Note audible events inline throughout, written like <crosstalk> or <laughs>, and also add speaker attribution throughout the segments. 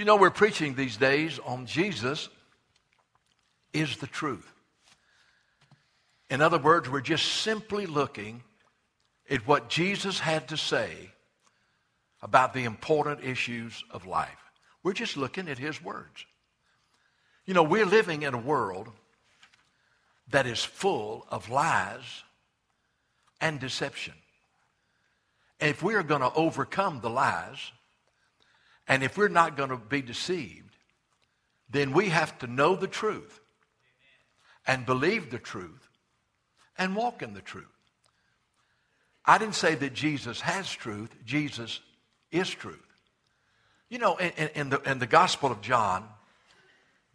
Speaker 1: You know, we're preaching these days on Jesus is the truth. In other words, we're just simply looking at what Jesus had to say about the important issues of life. We're just looking at his words. You know, we're living in a world that is full of lies and deception. And if we're going to overcome the lies, and if we're not going to be deceived, then we have to know the truth and believe the truth and walk in the truth. I didn't say that Jesus has truth, Jesus is truth. You know, in, in, the, in the Gospel of John,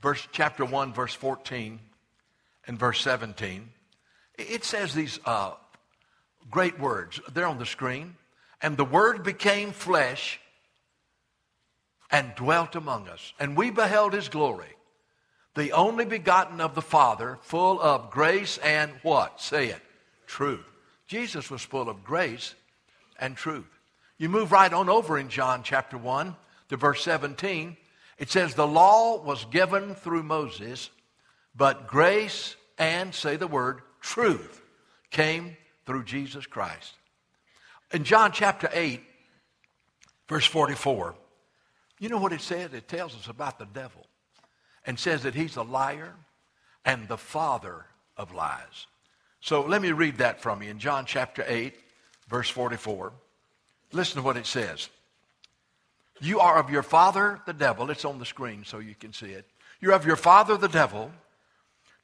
Speaker 1: verse, chapter 1, verse 14 and verse 17, it says these uh, great words. They're on the screen. And the Word became flesh and dwelt among us. And we beheld His glory, the only begotten of the Father, full of grace and what? Say it. Truth. Jesus was full of grace and truth. You move right on over in John chapter 1 to verse 17. It says, The law was given through Moses, but grace and, say the word, truth came through Jesus Christ. In John chapter 8, verse 44, you know what it says? It tells us about the devil and says that he's a liar and the father of lies. So let me read that from you in John chapter 8, verse 44. Listen to what it says. You are of your father, the devil. It's on the screen so you can see it. You're of your father, the devil.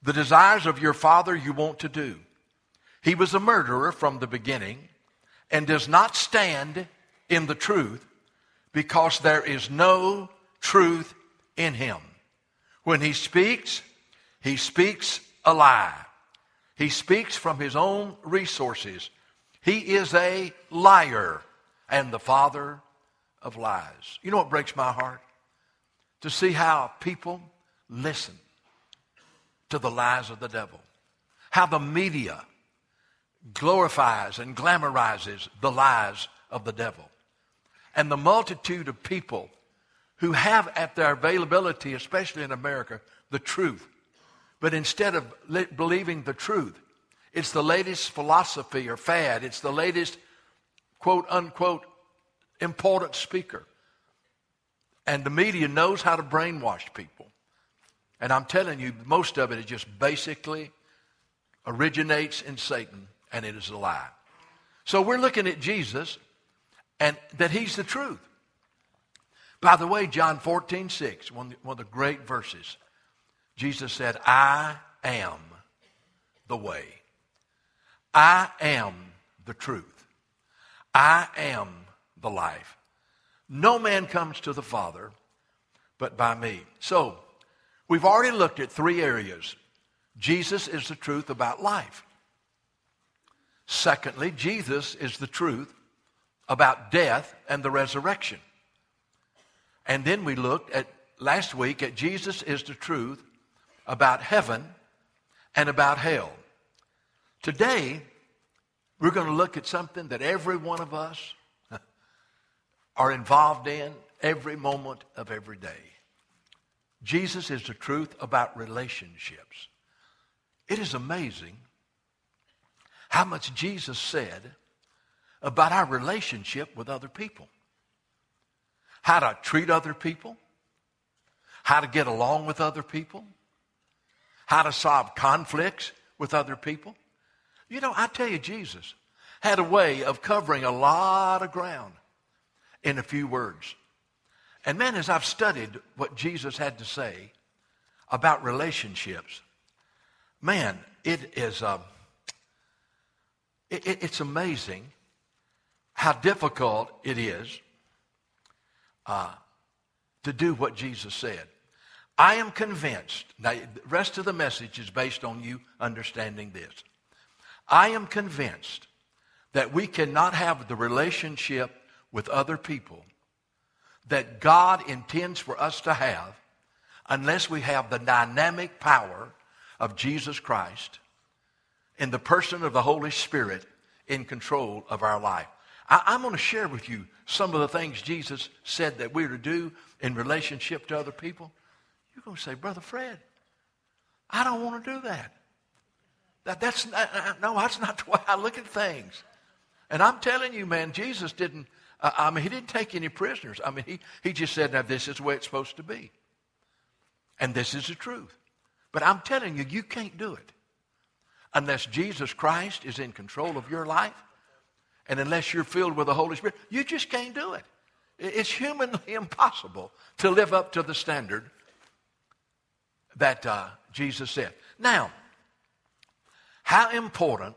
Speaker 1: The desires of your father you want to do. He was a murderer from the beginning and does not stand in the truth because there is no truth in him. When he speaks, he speaks a lie. He speaks from his own resources. He is a liar and the father of lies. You know what breaks my heart? To see how people listen to the lies of the devil. How the media glorifies and glamorizes the lies of the devil. And the multitude of people who have at their availability, especially in America, the truth. But instead of li- believing the truth, it's the latest philosophy or fad. It's the latest quote unquote important speaker. And the media knows how to brainwash people. And I'm telling you, most of it is just basically originates in Satan and it is a lie. So we're looking at Jesus and that he's the truth. By the way, John 14, 6, one, one of the great verses, Jesus said, I am the way. I am the truth. I am the life. No man comes to the Father but by me. So, we've already looked at three areas. Jesus is the truth about life. Secondly, Jesus is the truth about death and the resurrection. And then we looked at last week at Jesus is the truth about heaven and about hell. Today, we're going to look at something that every one of us <laughs> are involved in every moment of every day. Jesus is the truth about relationships. It is amazing how much Jesus said about our relationship with other people. How to treat other people, how to get along with other people, how to solve conflicts with other people. You know, I tell you, Jesus had a way of covering a lot of ground in a few words. And man, as I've studied what Jesus had to say about relationships, man, it is. Uh, it, it, it's amazing how difficult it is uh, to do what Jesus said. I am convinced, now the rest of the message is based on you understanding this. I am convinced that we cannot have the relationship with other people that God intends for us to have unless we have the dynamic power of Jesus Christ in the person of the Holy Spirit in control of our life. I, am going to share with you some of the things Jesus said that we're to do in relationship to other people. You're going to say, Brother Fred, I don't want to do that. that that's not, no, that's not <laughs> the way I look at things. And I'm telling you, man, Jesus didn't, uh, I mean, he didn't take any prisoners. I mean, he, he just said, now this is the way it's supposed to be. And this is the truth. But I'm telling you, you can't do it unless Jesus Christ is in control of your life and unless you're filled with the Holy Spirit. You just can't do it. It's humanly <laughs> impossible to live up to the standard that uh, Jesus said. Now, how important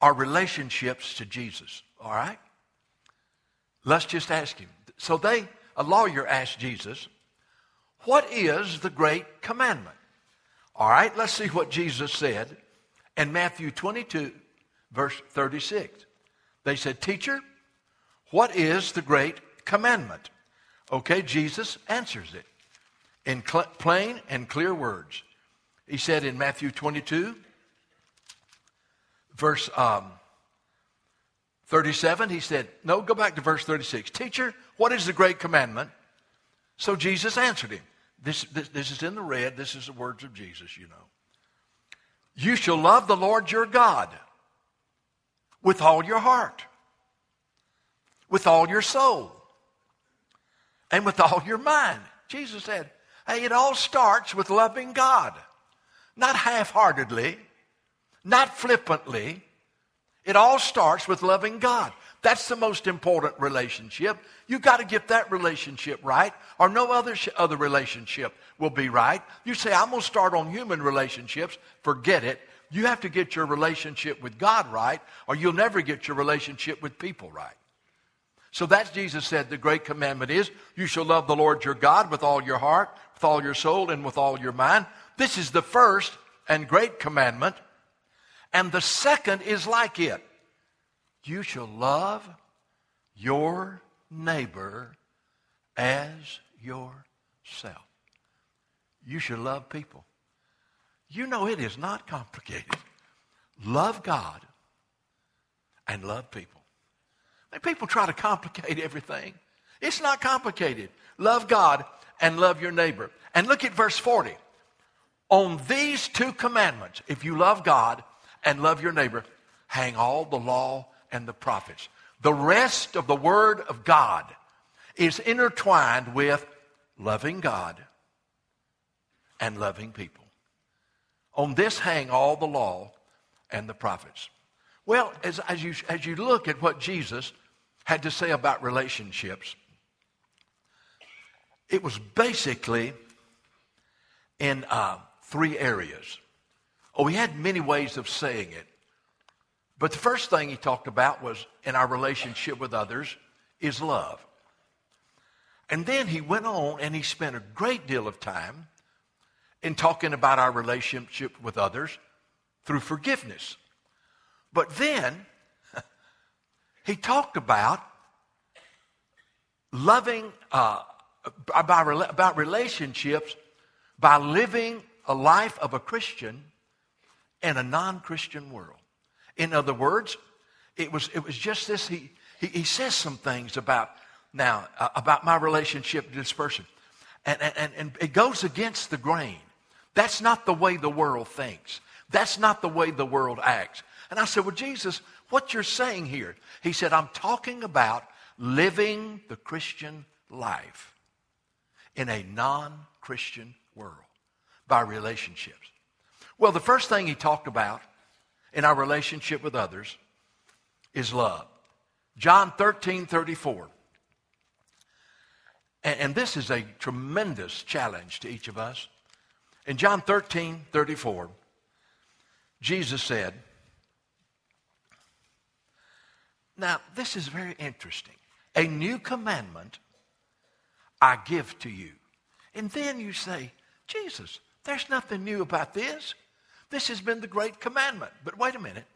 Speaker 1: are relationships to Jesus? All right? Let's just ask him. So they, a lawyer asked Jesus, What is the great commandment? All right, let's see what Jesus said in Matthew 22, verse 36. They said, Teacher, what is the great commandment? Okay, Jesus answers it in cl- plain and clear words. He said in Matthew 22, verse um, 37, he said, No, go back to verse 36. Teacher, what is the great commandment? So Jesus answered him. This, this, this is in the red. This is the words of Jesus, you know. You shall love the Lord your God with all your heart, with all your soul, and with all your mind. Jesus said, Hey, it all starts with loving God. Not half heartedly, not flippantly. It all starts with loving God. That's the most important relationship. You've got to get that relationship right, or no other, sh- other relationship will be right. You say, I'm going to start on human relationships. Forget it. You have to get your relationship with God right, or you'll never get your relationship with people right. So that's Jesus said the great commandment is you shall love the Lord your God with all your heart, with all your soul, and with all your mind. This is the first and great commandment. And the second is like it you shall love your neighbor as yourself. You should love people. You know it is not complicated. Love God and love people. People try to complicate everything. It's not complicated. Love God and love your neighbor. And look at verse 40. On these two commandments, if you love God and love your neighbor, hang all the law and the prophets. The rest of the Word of God is intertwined with loving God and loving people. On this hang all the law and the prophets. Well, as, as, you, as you look at what Jesus had to say about relationships, it was basically in uh, three areas. Oh, he had many ways of saying it. But the first thing he talked about was in our relationship with others is love. And then he went on and he spent a great deal of time in talking about our relationship with others through forgiveness. But then <laughs> he talked about loving, uh, about, about relationships by living a life of a Christian in a non Christian world. In other words, it was, it was just this. He, he, he says some things about now, uh, about my relationship to this person. And, and, and it goes against the grain. That's not the way the world thinks. That's not the way the world acts. And I said, Well, Jesus, what you're saying here? He said, I'm talking about living the Christian life in a non Christian world by relationships. Well, the first thing he talked about in our relationship with others is love. John 13 34. And, and this is a tremendous challenge to each of us. In John 13 34, Jesus said, Now, this is very interesting. A new commandment I give to you. And then you say, Jesus, there's nothing new about this. This has been the great commandment. But wait a minute.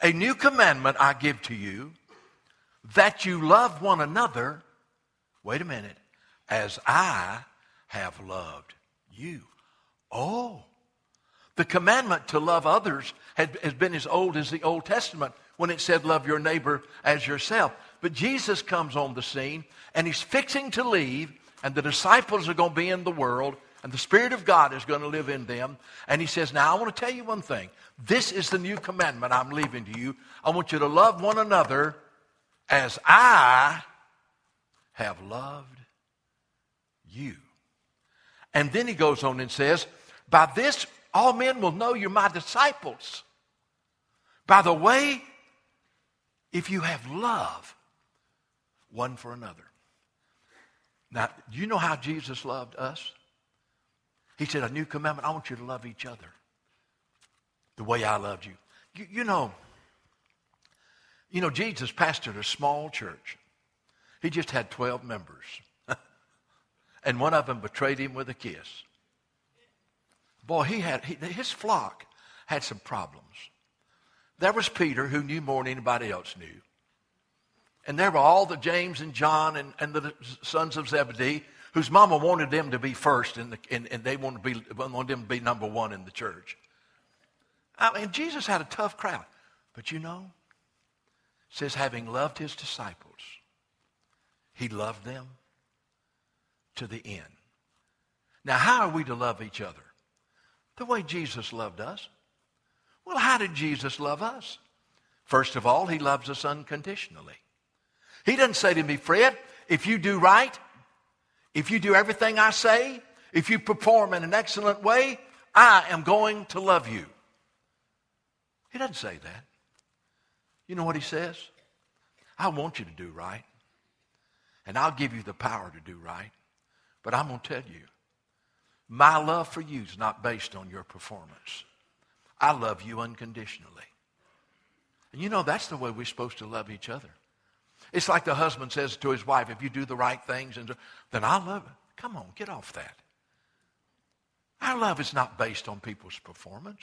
Speaker 1: A new commandment I give to you that you love one another. Wait a minute. As I have loved you. Oh. The commandment to love others has been as old as the Old Testament when it said love your neighbor as yourself. But Jesus comes on the scene and he's fixing to leave and the disciples are going to be in the world and the Spirit of God is going to live in them. And he says, Now I want to tell you one thing. This is the new commandment I'm leaving to you. I want you to love one another as I have loved you. And then he goes on and says, By this all men will know you're my disciples. By the way, if you have love one for another. Now, do you know how Jesus loved us? He said, A new commandment, I want you to love each other the way I loved you. You, you know, you know, Jesus pastored a small church. He just had 12 members. <laughs> and one of them betrayed him with a kiss. Boy, he had, he, his flock had some problems. There was Peter, who knew more than anybody else knew. And there were all the James and John and, and the sons of Zebedee, whose mama wanted them to be first, the, and, and they wanted, to be, wanted them to be number one in the church. I mean, Jesus had a tough crowd. But you know, says, having loved his disciples, he loved them to the end. Now, how are we to love each other? The way Jesus loved us. Well, how did Jesus love us? First of all, he loves us unconditionally. He doesn't say to me, Fred, if you do right, if you do everything I say, if you perform in an excellent way, I am going to love you. He doesn't say that. You know what he says? I want you to do right. And I'll give you the power to do right. But I'm going to tell you, my love for you is not based on your performance. I love you unconditionally. And you know, that's the way we're supposed to love each other. It's like the husband says to his wife, if you do the right things, and then I love it. Come on, get off that. Our love is not based on people's performance.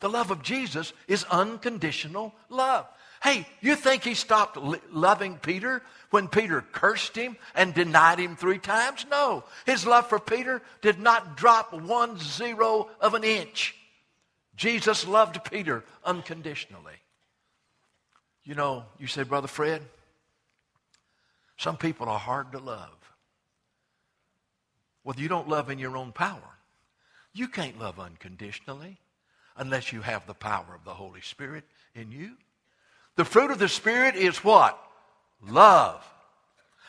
Speaker 1: The love of Jesus is unconditional love. Hey, you think he stopped loving Peter when Peter cursed him and denied him three times? No. His love for Peter did not drop one zero of an inch. Jesus loved Peter unconditionally. You know, you say, Brother Fred, some people are hard to love. Well, you don't love in your own power. You can't love unconditionally unless you have the power of the Holy Spirit in you. The fruit of the Spirit is what? Love.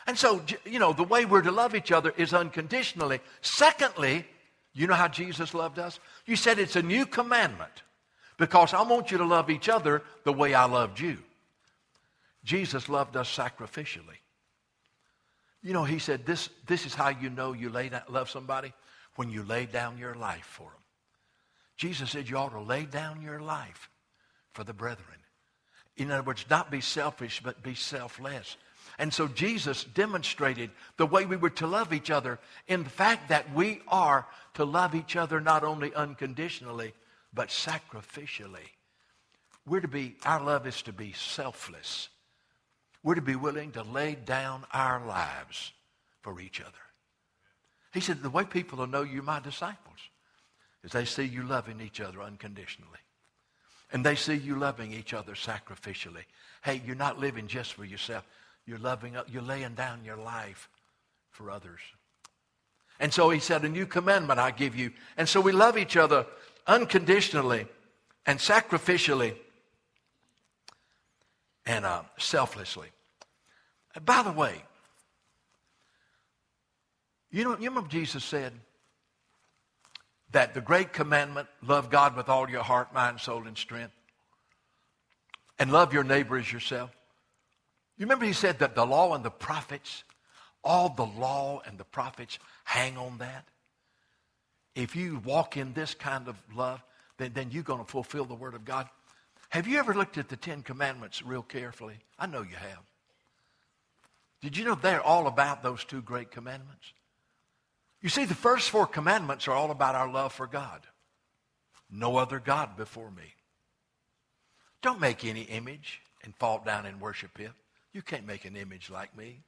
Speaker 1: And so, you know, the way we're to love each other is unconditionally. Secondly, you know how Jesus loved us? You said it's a new commandment because I want you to love each other the way I loved you. Jesus loved us sacrificially. You know, he said, this, this is how you know you down, love somebody when you lay down your life for them. Jesus said you ought to lay down your life for the brethren. In other words, not be selfish, but be selfless. And so Jesus demonstrated the way we were to love each other in the fact that we are to love each other not only unconditionally, but sacrificially. We're to be, our love is to be selfless. We're to be willing to lay down our lives for each other. He said, the way people will know you're my disciples is they see you loving each other unconditionally. And they see you loving each other sacrificially. Hey, you're not living just for yourself. You're loving, you're laying down your life for others. And so he said, a new commandment I give you. And so we love each other unconditionally and sacrificially and uh, selflessly. By the way, you know, you remember Jesus said, that the great commandment, love God with all your heart, mind, soul, and strength, and love your neighbor as yourself. You remember he said that the law and the prophets, all the law and the prophets hang on that? If you walk in this kind of love, then, then you're going to fulfill the word of God. Have you ever looked at the Ten Commandments real carefully? I know you have. Did you know they're all about those two great commandments? You see, the first four commandments are all about our love for God. No other God before me. Don't make any image and fall down and worship it. You can't make an image like me.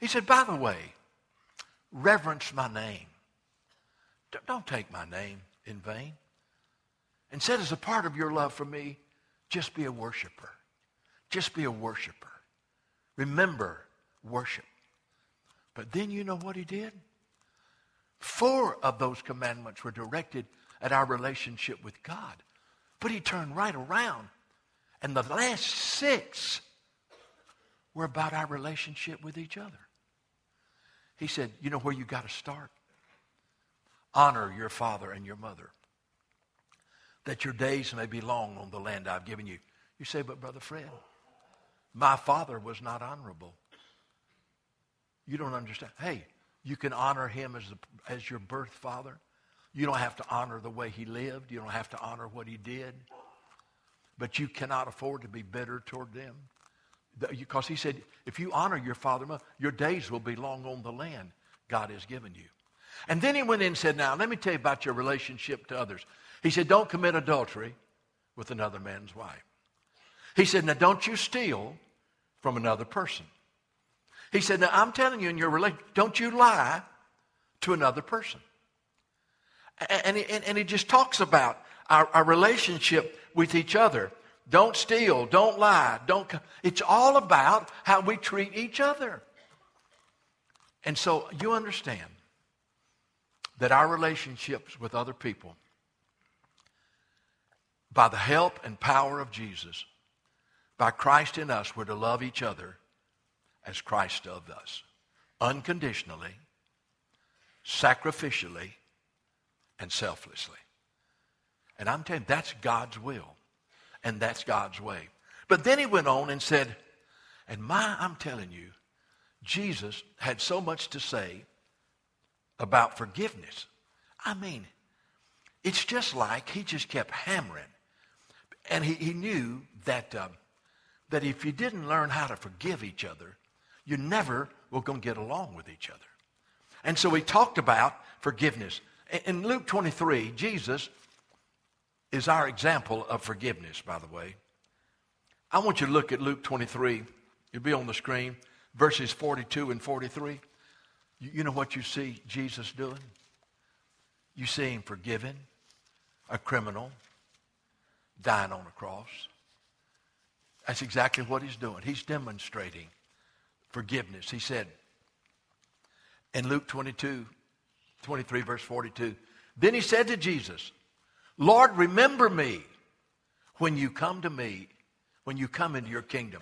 Speaker 1: He said, by the way, reverence my name. Don't take my name in vain. And said, as a part of your love for me, Just be a worshiper. Just be a worshiper. Remember, worship. But then you know what he did? Four of those commandments were directed at our relationship with God. But he turned right around. And the last six were about our relationship with each other. He said, You know where you got to start? Honor your father and your mother, that your days may be long on the land I've given you. You say, But Brother Fred, my father was not honorable. You don't understand. Hey, you can honor him as, the, as your birth father. You don't have to honor the way he lived. You don't have to honor what he did. But you cannot afford to be bitter toward them. Because he said, if you honor your father, your days will be long on the land God has given you. And then he went in and said, now, let me tell you about your relationship to others. He said, don't commit adultery with another man's wife. He said, now, don't you steal from another person. He said, now, I'm telling you in your relationship, don't you lie to another person. And, and, and he just talks about our, our relationship with each other. Don't steal. Don't lie. Don't. It's all about how we treat each other. And so you understand that our relationships with other people, by the help and power of Jesus, by Christ in us, we're to love each other as Christ loved us, unconditionally, sacrificially, and selflessly. And I'm telling you, that's God's will and that's God's way. But then he went on and said, and my, I'm telling you, Jesus had so much to say about forgiveness. I mean, it's just like he just kept hammering. And he, he knew that, uh, that if you didn't learn how to forgive each other, you never will going to get along with each other. And so he talked about forgiveness. In Luke 23, Jesus is our example of forgiveness, by the way. I want you to look at Luke 23. You'll be on the screen, verses 42 and 43. You, know what you see Jesus doing? You see him forgiving a criminal, dying on a cross. That's exactly what he's doing. He's demonstrating forgiveness. He said in Luke 22, 23, verse 42, then he said to Jesus, Lord, remember me when you come to me, when you come into your kingdom.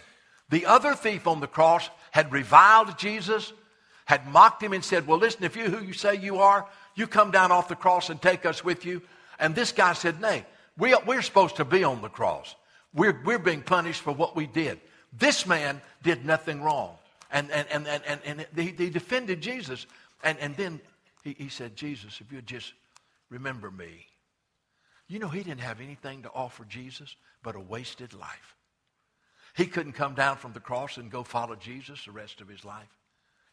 Speaker 1: The other thief on the cross had reviled Jesus, had mocked him and said, Well, listen, if you who you say you are, you come down off the cross and take us with you. And this guy said, Nay, we, we're supposed to be on the cross. We're, we're being punished for what we did. This man did nothing wrong. And, and, and, and, and, he, he defended Jesus. And, and then he, he said, Jesus, if you just remember me you know, he didn't have anything to offer Jesus but a wasted life. He couldn't come down from the cross and go follow Jesus the rest of his life.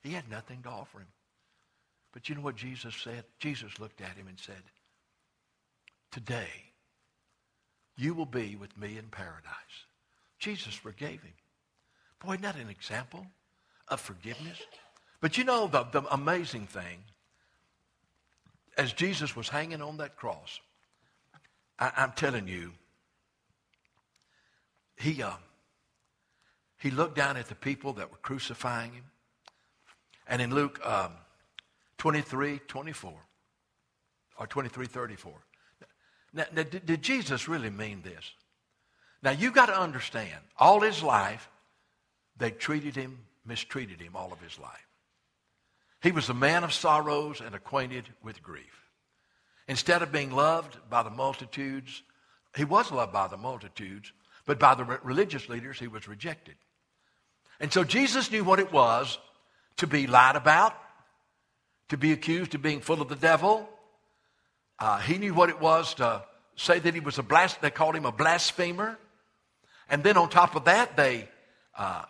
Speaker 1: He had nothing to offer him. But you know what Jesus said? Jesus looked at him and said, Today, you will be with me in paradise. Jesus forgave him. Boy, isn't an example of forgiveness? But you know the, the amazing thing, as Jesus was hanging on that cross, I, am telling you, he, uh, he looked down at the people that were crucifying him. And in Luke um, 23, 24, or 23, 34. Now, now did, did Jesus really mean this? Now, you've got to understand, all his life, they treated him, mistreated him all of his life. He was a man of sorrows and acquainted with grief. Instead of being loved by the multitudes, he was loved by the multitudes, but by the religious leaders, he was rejected. And so Jesus knew what it was to be lied about, to be accused of being full of the devil. Uh, he knew what it was to say that he was a blast. They called him a blasphemer. And then on top of that, they uh,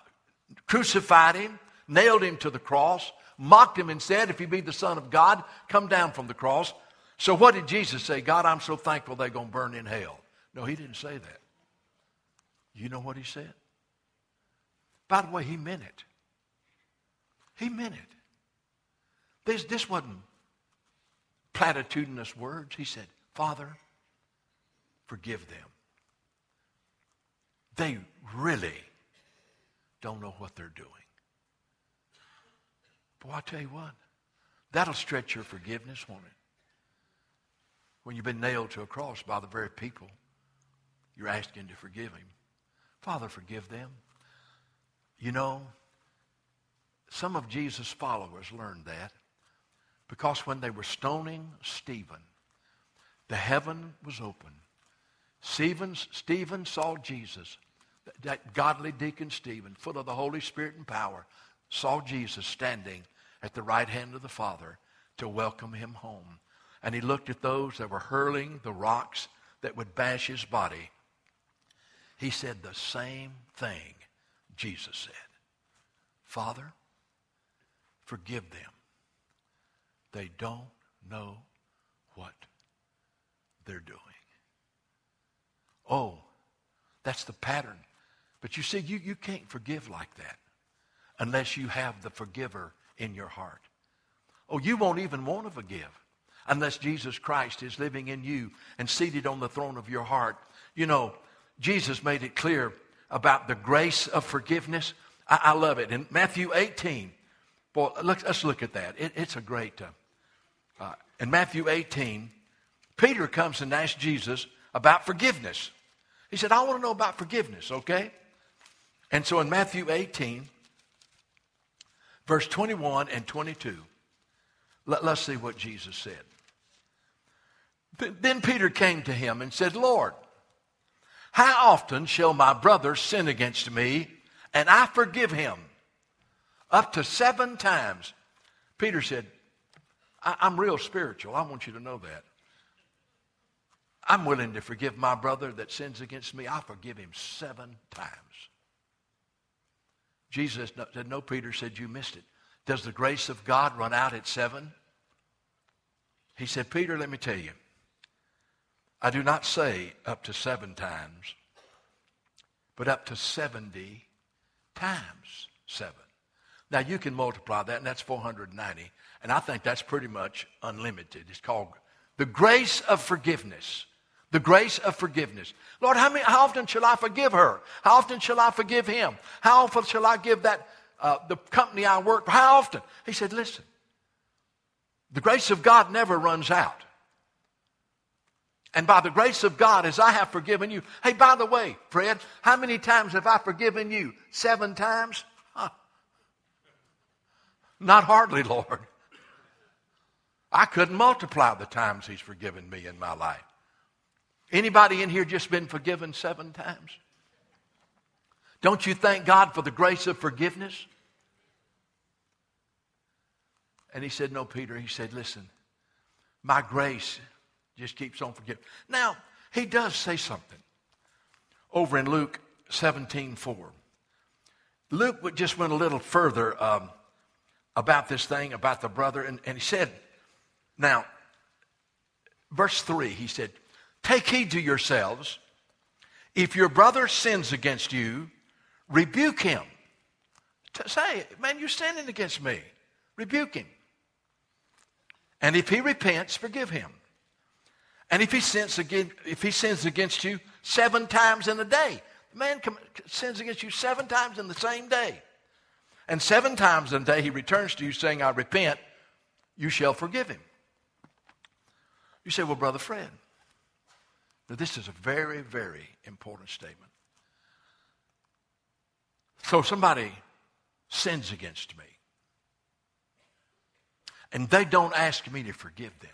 Speaker 1: crucified him, nailed him to the cross, mocked him, and said, If you be the Son of God, come down from the cross. So what did Jesus say? God, I'm so thankful they're going to burn in hell. No, he didn't say that. You know what he said? By the way, he meant it. He meant it. This, this wasn't platitudinous words. He said, Father, forgive them. they really don't know what they're doing. Boy, I tell you what, that'll stretch your forgiveness, won't it? When you've been nailed to a cross by the very people you're asking to forgive him. Father, forgive them. You know, some of Jesus' followers learned that because when they were stoning Stephen, the heaven was open. Stephen, Stephen saw Jesus, that godly deacon Stephen, full of the Holy Spirit and power, saw Jesus standing at the right hand of the Father to welcome him home. And he looked at those that were hurling the rocks that would bash his body. He said the same thing Jesus said Father, forgive them. They don't know what they're doing. Oh, that's the pattern. But you see, you, you can't forgive like that unless you have the forgiver in your heart. Oh, you won't even want to forgive unless Jesus Christ is living in you and seated on the throne of your heart. You know, Jesus made it clear about the grace of forgiveness. I, I love it. In Matthew 18, boy, look, let's look at that. It, it's a great. Uh, uh, in Matthew 18, Peter comes and asks Jesus about forgiveness. He said, I want to know about forgiveness, okay? And so in Matthew 18, verse 21 and 22, let, us see what Jesus said. Then Peter came to him and said, Lord, how often shall my brother sin against me and I forgive him? Up to seven times. Peter said, I'm real spiritual. I want you to know that. I'm willing to forgive my brother that sins against me. I forgive him seven times. Jesus said, No, Peter said, You missed it. Does the grace of God run out at seven? He said, Peter, let me tell you, I do not say up to seven times, but up to 70 times seven. Now you can multiply that, and that's 490. And I think that's pretty much unlimited. It's called the grace of forgiveness. The grace of forgiveness. Lord, how, many, how often shall I forgive her? How often shall I forgive him? How often shall I give that, uh, the company I work for? How often? He said, listen, the grace of God never runs out. And by the grace of God, as I have forgiven you. Hey, by the way, Fred, how many times have I forgiven you? Seven times? Huh. Not hardly, Lord. I couldn't multiply the times He's forgiven me in my life. Anybody in here just been forgiven seven times? Don't you thank God for the grace of forgiveness? And he said, No, Peter. He said, Listen, my grace just keeps on forgiving. Now, he does say something over in Luke 17 4. Luke just went a little further um, about this thing, about the brother, and, and he said, Now, verse 3, he said, Take heed to yourselves. If your brother sins against you, rebuke him. Say, man, you're sinning against me. Rebuke him. And if he repents, forgive him. And if he sins against, if he sins against you seven times in a day, the man sins against you seven times in the same day. And seven times in a day he returns to you saying, I repent, you shall forgive him. You say, well, Brother Fred, now, this is a very, very important statement. So somebody sins against me, and they don't ask me to forgive them.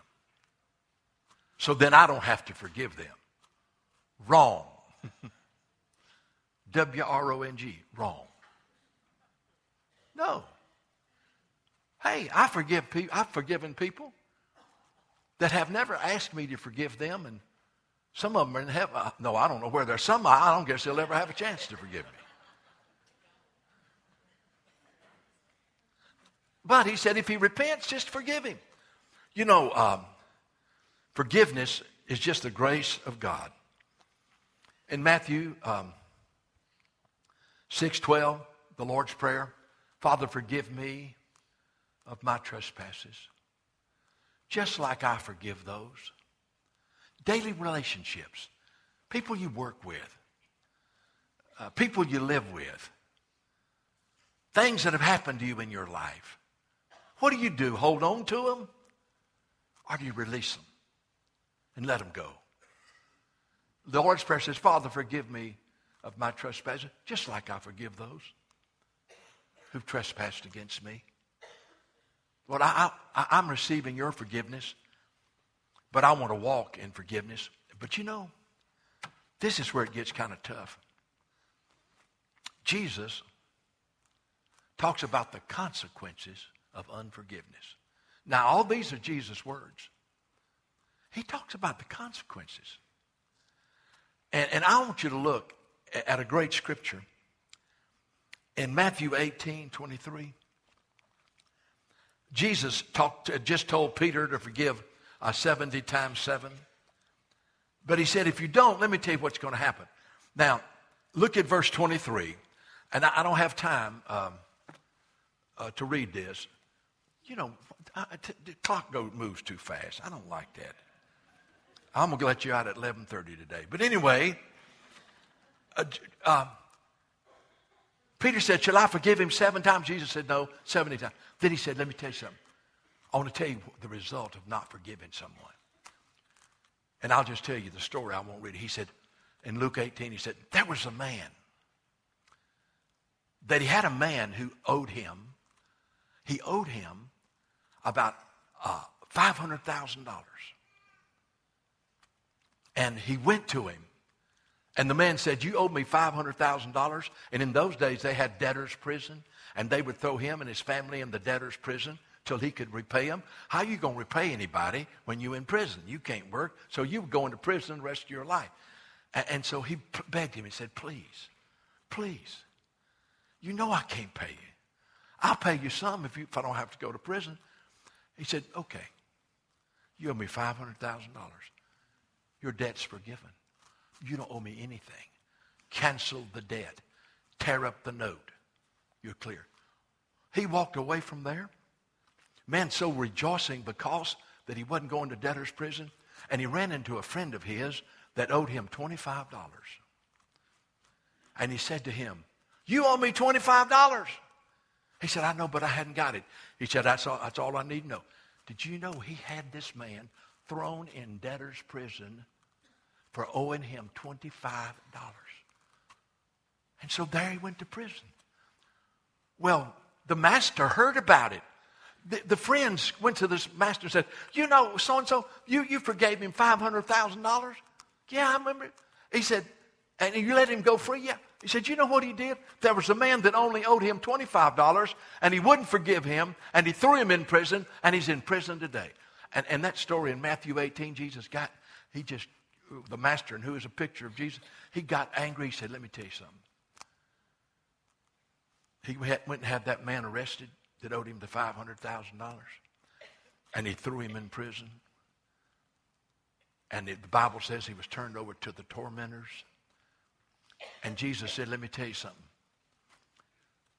Speaker 1: So then I don't have to forgive them. Wrong. <laughs> W R O N G. Wrong. No. Hey, I forgive people. I've forgiven people that have never asked me to forgive them, and some of them are in heaven. Uh, no, I don't know where they're. Some, I don't guess they'll ever have a chance to forgive me. But he said, if he repents, just forgive him. You know, um, forgiveness is just the grace of God. In Matthew um, 6.12, the Lord's Prayer, Father, forgive me of my trespasses, just like I forgive those daily relationships, people you work with, uh, people you live with, things that have happened to you in your life. What do you do? Hold on to them? Or do you release them and let them go? The Lord's Prayer says, Father, forgive me of my trespasses, just like I forgive those who've trespassed against me. Lord, I, I, I'm receiving your forgiveness, but I want to walk in forgiveness. But you know, this is where it gets kind of tough. Jesus talks about the consequences of unforgiveness. Now, all these are Jesus' words. He talks about the consequences. And, and I want you to look at a great scripture in Matthew 18 23. Jesus talked, just told Peter to forgive uh, 70 times 7. But he said, if you don't, let me tell you what's going to happen. Now, look at verse 23. And I, I don't have time um, uh, to read this. You know, I, t- the clock goes, moves too fast. I don't like that. I'm going to let you out at 11.30 today. But anyway, uh, uh, Peter said, shall I forgive him seven times? Jesus said, no, 70 times. Then he said, let me tell you something. I want to tell you the result of not forgiving someone. And I'll just tell you the story. I won't read it. He said, in Luke 18, he said, there was a man that he had a man who owed him. He owed him about uh, $500,000. And he went to him. And the man said, You owe me $500,000. And in those days, they had debtor's prison. And they would throw him and his family in the debtor's prison till he could repay them. How are you going to repay anybody when you're in prison? You can't work. So you go into prison the rest of your life. And, and so he begged him. He said, Please, please, you know I can't pay you. I'll pay you some if, you, if I don't have to go to prison. He said, Okay, you owe me $500,000. Your debt's forgiven. You don't owe me anything. Cancel the debt. Tear up the note. You're clear. He walked away from there. Man, so rejoicing because that he wasn't going to debtor's prison. And he ran into a friend of his that owed him $25. And he said to him, You owe me $25. He said, I know, but I hadn't got it. He said, That's all, that's all I need to know. Did you know he had this man thrown in debtor's prison for owing him $25. And so there he went to prison. Well, the master heard about it. The, the friends went to this master and said, You know, so and so, you, you forgave him $500,000? Yeah, I remember. It. He said, And you let him go free? Yeah. He said, You know what he did? There was a man that only owed him $25 and he wouldn't forgive him and he threw him in prison and he's in prison today. And, and that story in Matthew 18, Jesus got, he just the master and who is a picture of Jesus, he got angry. He said, Let me tell you something. He went and had that man arrested that owed him the $500,000. And he threw him in prison. And the Bible says he was turned over to the tormentors. And Jesus said, Let me tell you something.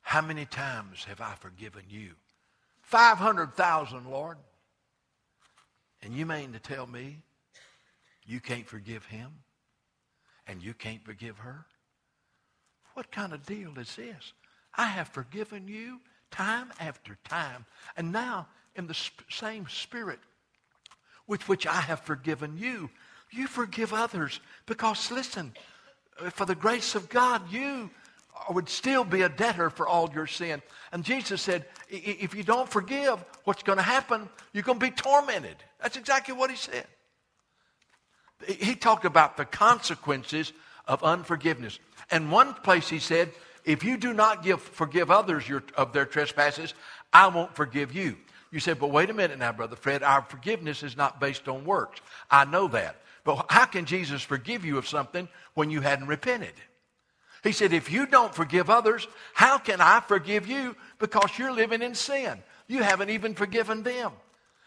Speaker 1: How many times have I forgiven you? 500,000, Lord. And you mean to tell me you can't forgive him, and you can't forgive her. What kind of deal is this? I have forgiven you time after time, and now in the sp- same spirit with which I have forgiven you, you forgive others. Because listen, uh, for the grace of God, you would still be a debtor for all your sin. And Jesus said, if you don't forgive, what's going to happen? You're going to be tormented. That's exactly what he said. He talked about the consequences of unforgiveness. And one place he said, if you do not give, forgive others your, of their trespasses, I won't forgive you. You said, but wait a minute now, Brother Fred, our forgiveness is not based on works. I know that. But how can Jesus forgive you of something when you hadn't repented? He said, if you don't forgive others, how can I forgive you because you're living in sin? You haven't even forgiven them.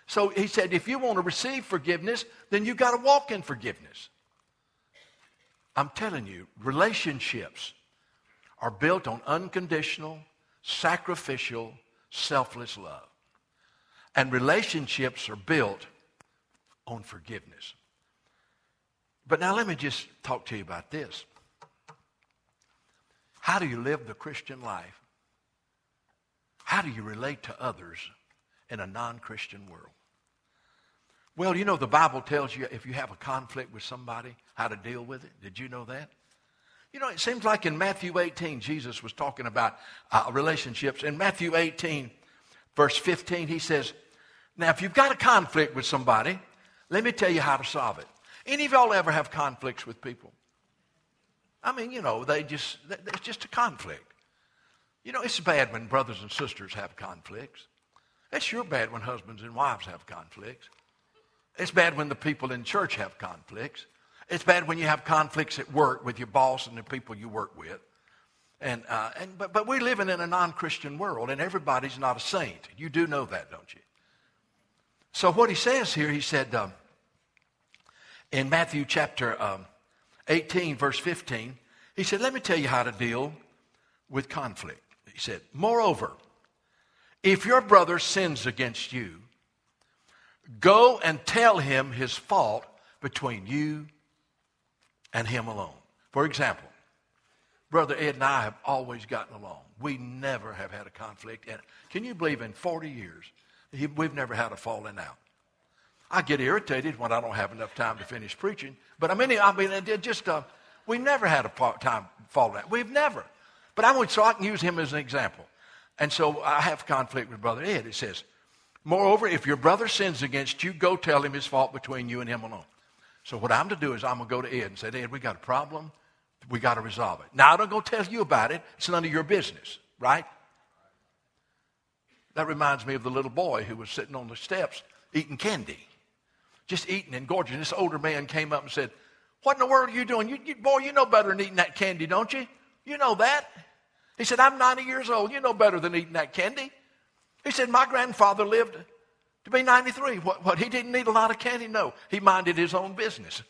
Speaker 1: So he said, if you want to receive forgiveness, then you've got to walk in forgiveness. I'm telling you, relationships are built on unconditional, sacrificial, selfless love. And relationships are built on forgiveness. But now let me just talk to you about this. How do you live the Christian life? How do you relate to others in a non Christian world? Well, you know, the Bible tells you if you have a conflict with somebody, how to deal with it. Did you know that? You know, it seems like in Matthew 18, Jesus was talking about uh, relationships. In Matthew 18, verse 15, he says, Now, if you've got a conflict with somebody, let me tell you how to solve it. Any of y'all ever have conflicts with people? I mean, you know, they just, it's just a conflict. You know, it's bad when brothers and sisters have conflicts. It's sure bad when husbands and wives have conflicts. It's bad when the people in church have conflicts. It's bad when you have conflicts at work with your boss and the people you work with. And, uh, and, but, but we're living in a non Christian world, and everybody's not a saint. You do know that, don't you? So, what he says here, he said um, in Matthew chapter um, 18, verse 15, he said, Let me tell you how to deal with conflict. He said, Moreover, if your brother sins against you, go and tell him his fault between you and him alone. For example, Brother Ed and I have always gotten along. We never have had a conflict. And can you believe in 40 years, we've never had a falling out? I get irritated when I don't have enough time to finish preaching. But I mean, I mean, it just, uh, we never had a time falling out. We've never. But I would, so I can use him as an example. And so I have conflict with Brother Ed. It says, Moreover, if your brother sins against you, go tell him his fault between you and him alone. So what I'm to do is I'm going to go to Ed and say, Ed, we got a problem. We got to resolve it. Now, I don't go tell you about it. It's none of your business, right? That reminds me of the little boy who was sitting on the steps eating candy. Just eating and gorging. This older man came up and said, What in the world are you doing? You, you, boy, you know better than eating that candy, don't you? You know that. He said, I'm 90 years old. You know better than eating that candy. He said, My grandfather lived to be 93. What, what, he didn't need a lot of candy? No. He minded his own business.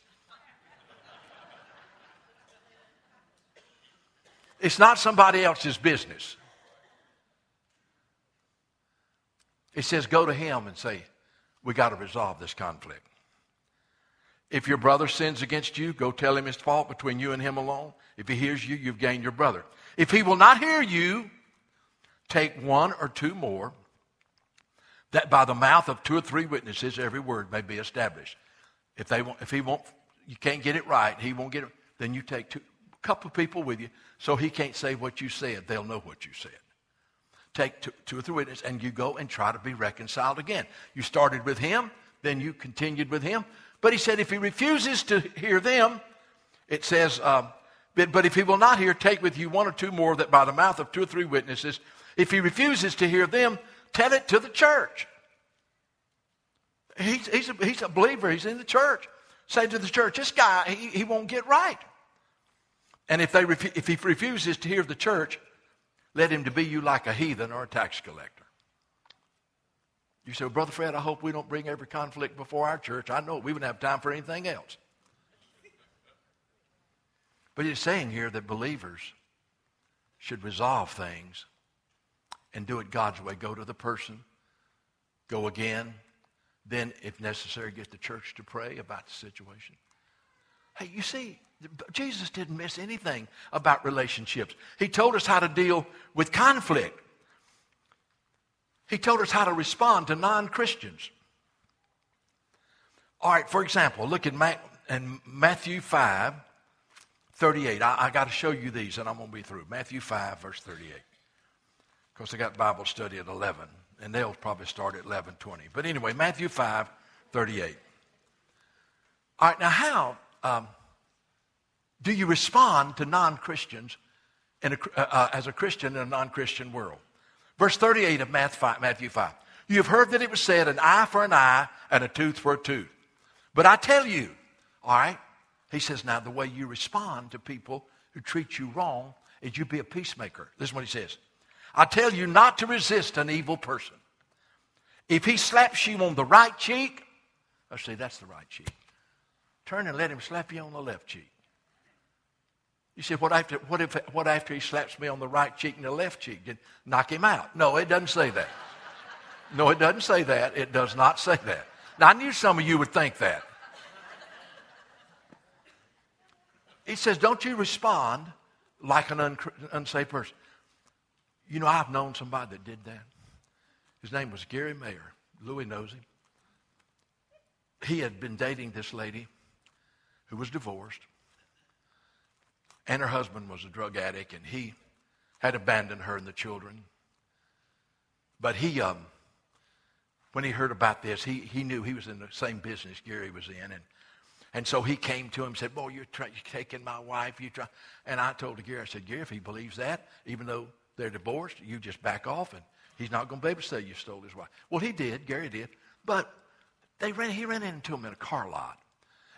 Speaker 1: It's not somebody else's business. It says, go to him and say, we got to resolve this conflict. If your brother sins against you, go tell him his fault between you and him alone. If he hears you, you've gained your brother. If he will not hear you, take one or two more, that by the mouth of two or three witnesses every word may be established. If they won't, if he won't, you can't get it right, he won't get it, then you take two, a couple of people with you so he can't say what you said. They'll know what you said. Take two, two or three witnesses and you go and try to be reconciled again. You started with him, then you continued with him. But he said if he refuses to hear them, it says, um, but, but if he will not hear, take with you one or two more that by the mouth of two or three witnesses, if he refuses to hear them, tell it to the church. He's, he's, a, he's a believer, he's in the church. Say to the church, this guy, he, he won't get right. And if, they refu- if he refuses to hear the church, let him to be you like a heathen or a tax collector. You say, well, Brother Fred, I hope we don't bring every conflict before our church. I know we wouldn't have time for anything else. But he's saying here that believers should resolve things and do it God's way. Go to the person, go again, then, if necessary, get the church to pray about the situation. Hey, you see, Jesus didn't miss anything about relationships. He told us how to deal with conflict. He told us how to respond to non Christians. All right, for example, look at Ma- in Matthew 5, 38. I, I got to show you these and I'm going to be through. Matthew 5, verse 38. Because I got Bible study at 11, and they'll probably start at 11:20. But anyway, Matthew 5, 38. All right, now how um, do you respond to non-Christians a, uh, uh, as a Christian in a non-Christian world? Verse 38 of Matthew 5. You have heard that it was said, an eye for an eye and a tooth for a tooth. But I tell you, all right, he says, now the way you respond to people who treat you wrong is you be a peacemaker. This is what he says. I tell you not to resist an evil person. If he slaps you on the right cheek, oh, I say that's the right cheek. Turn and let him slap you on the left cheek. You say, what after, what, if, what after he slaps me on the right cheek and the left cheek? Did knock him out? No, it doesn't say that. No, it doesn't say that. It does not say that. Now, I knew some of you would think that. He says, don't you respond like an un- unsaved person. You know, I've known somebody that did that. His name was Gary Mayer. Louis knows him. He had been dating this lady who was divorced, and her husband was a drug addict, and he had abandoned her and the children. But he, um, when he heard about this, he, he knew he was in the same business Gary was in, and and so he came to him and said, Boy, you're, try, you're taking my wife. You try. And I told Gary, I said, Gary, if he believes that, even though they're divorced, you just back off and he's not going to be able to say you stole his wife. Well, he did. Gary did. But they ran, he ran into him in a car lot.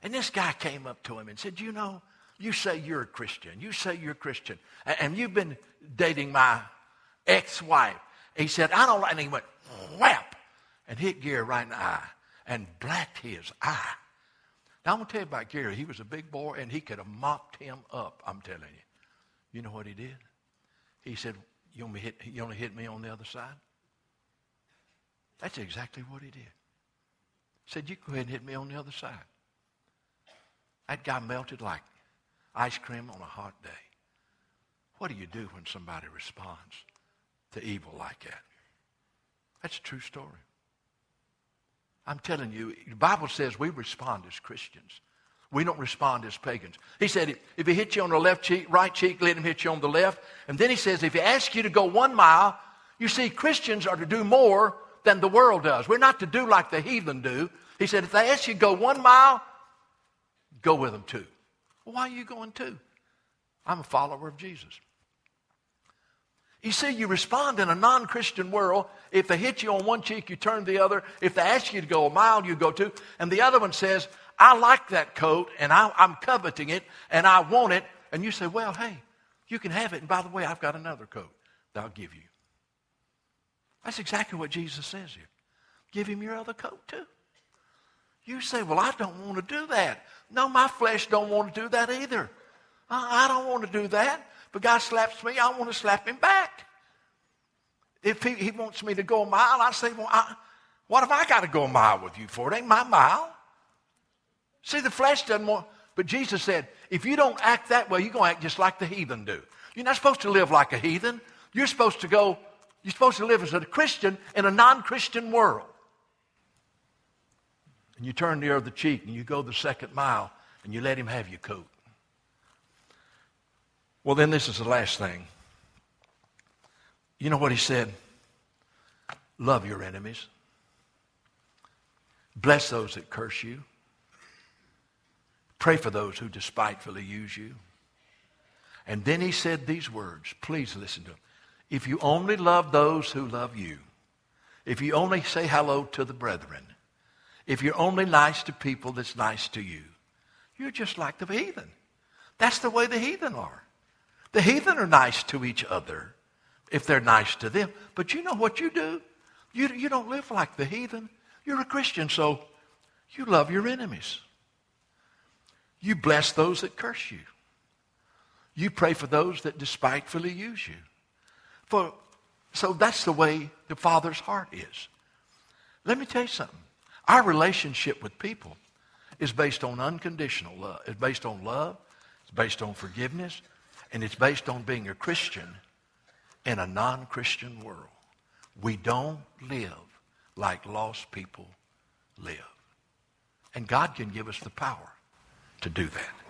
Speaker 1: And this guy came up to him and said, You know, you say you're a Christian. You say you're a Christian. And, and you've been dating my ex wife. He said, I don't like. And he went, whap, and hit Gary right in the eye and blacked his eye. Now, I'm going to tell you about Gary. He was a big boy, and he could have mopped him up, I'm telling you. You know what he did? He said, you only hit, you hit me on the other side? That's exactly what he did. He said, you go ahead and hit me on the other side. That guy melted like ice cream on a hot day. What do you do when somebody responds to evil like that? That's a true story. I'm telling you, the Bible says we respond as Christians. We don't respond as pagans. He said, if he hits you on the left cheek, right cheek, let him hit you on the left. And then he says, if he asks you to go one mile, you see, Christians are to do more than the world does. We're not to do like the heathen do. He said, if they ask you to go one mile, go with them two. Well, why are you going two? I'm a follower of Jesus. You see, you respond in a non Christian world. If they hit you on one cheek, you turn the other. If they ask you to go a mile, you go two. And the other one says, I like that coat and I, am coveting it and I want it. And you say, Well, hey, you can have it. And by the way, I've got another coat that I'll give you. That's exactly what Jesus says here. Give him your other coat too. You say, Well, I don't want to do that. No, my flesh don't want to do that either. Uh, I don't want to do that. But God slaps me, I want to slap him back. If he, he wants me to go a mile, I say, well, I, what have I got to go a mile with you for? It ain't my mile. See, the flesh doesn't want, but Jesus said, if you don't act that way, you're going to act just like the heathen do. You're not supposed to live like a heathen. You're supposed to go, you're supposed to live as a Christian in a non Christian world. And you turn the other cheek and you go the second mile and you let him have your coat. Well, then this is the last thing. You know what he said? Love your enemies. Bless those that curse you. Pray for those who despitefully use you. And then he said these words. Please listen to them. If you only love those who love you, if you only say hello to the brethren, if you're only nice to people that's nice to you, you're just like the heathen. That's the way the heathen are. The heathen are nice to each other if they're nice to them. But you know what you do? You, you don't live like the heathen. You're a Christian, so you love your enemies. You bless those that curse you. You pray for those that despitefully use you. For, so that's the way the Father's heart is. Let me tell you something. Our relationship with people is based on unconditional love. It's based on love. It's based on forgiveness. And it's based on being a Christian in a non Christian world. We don't live like lost people live. And God can give us the power to do that.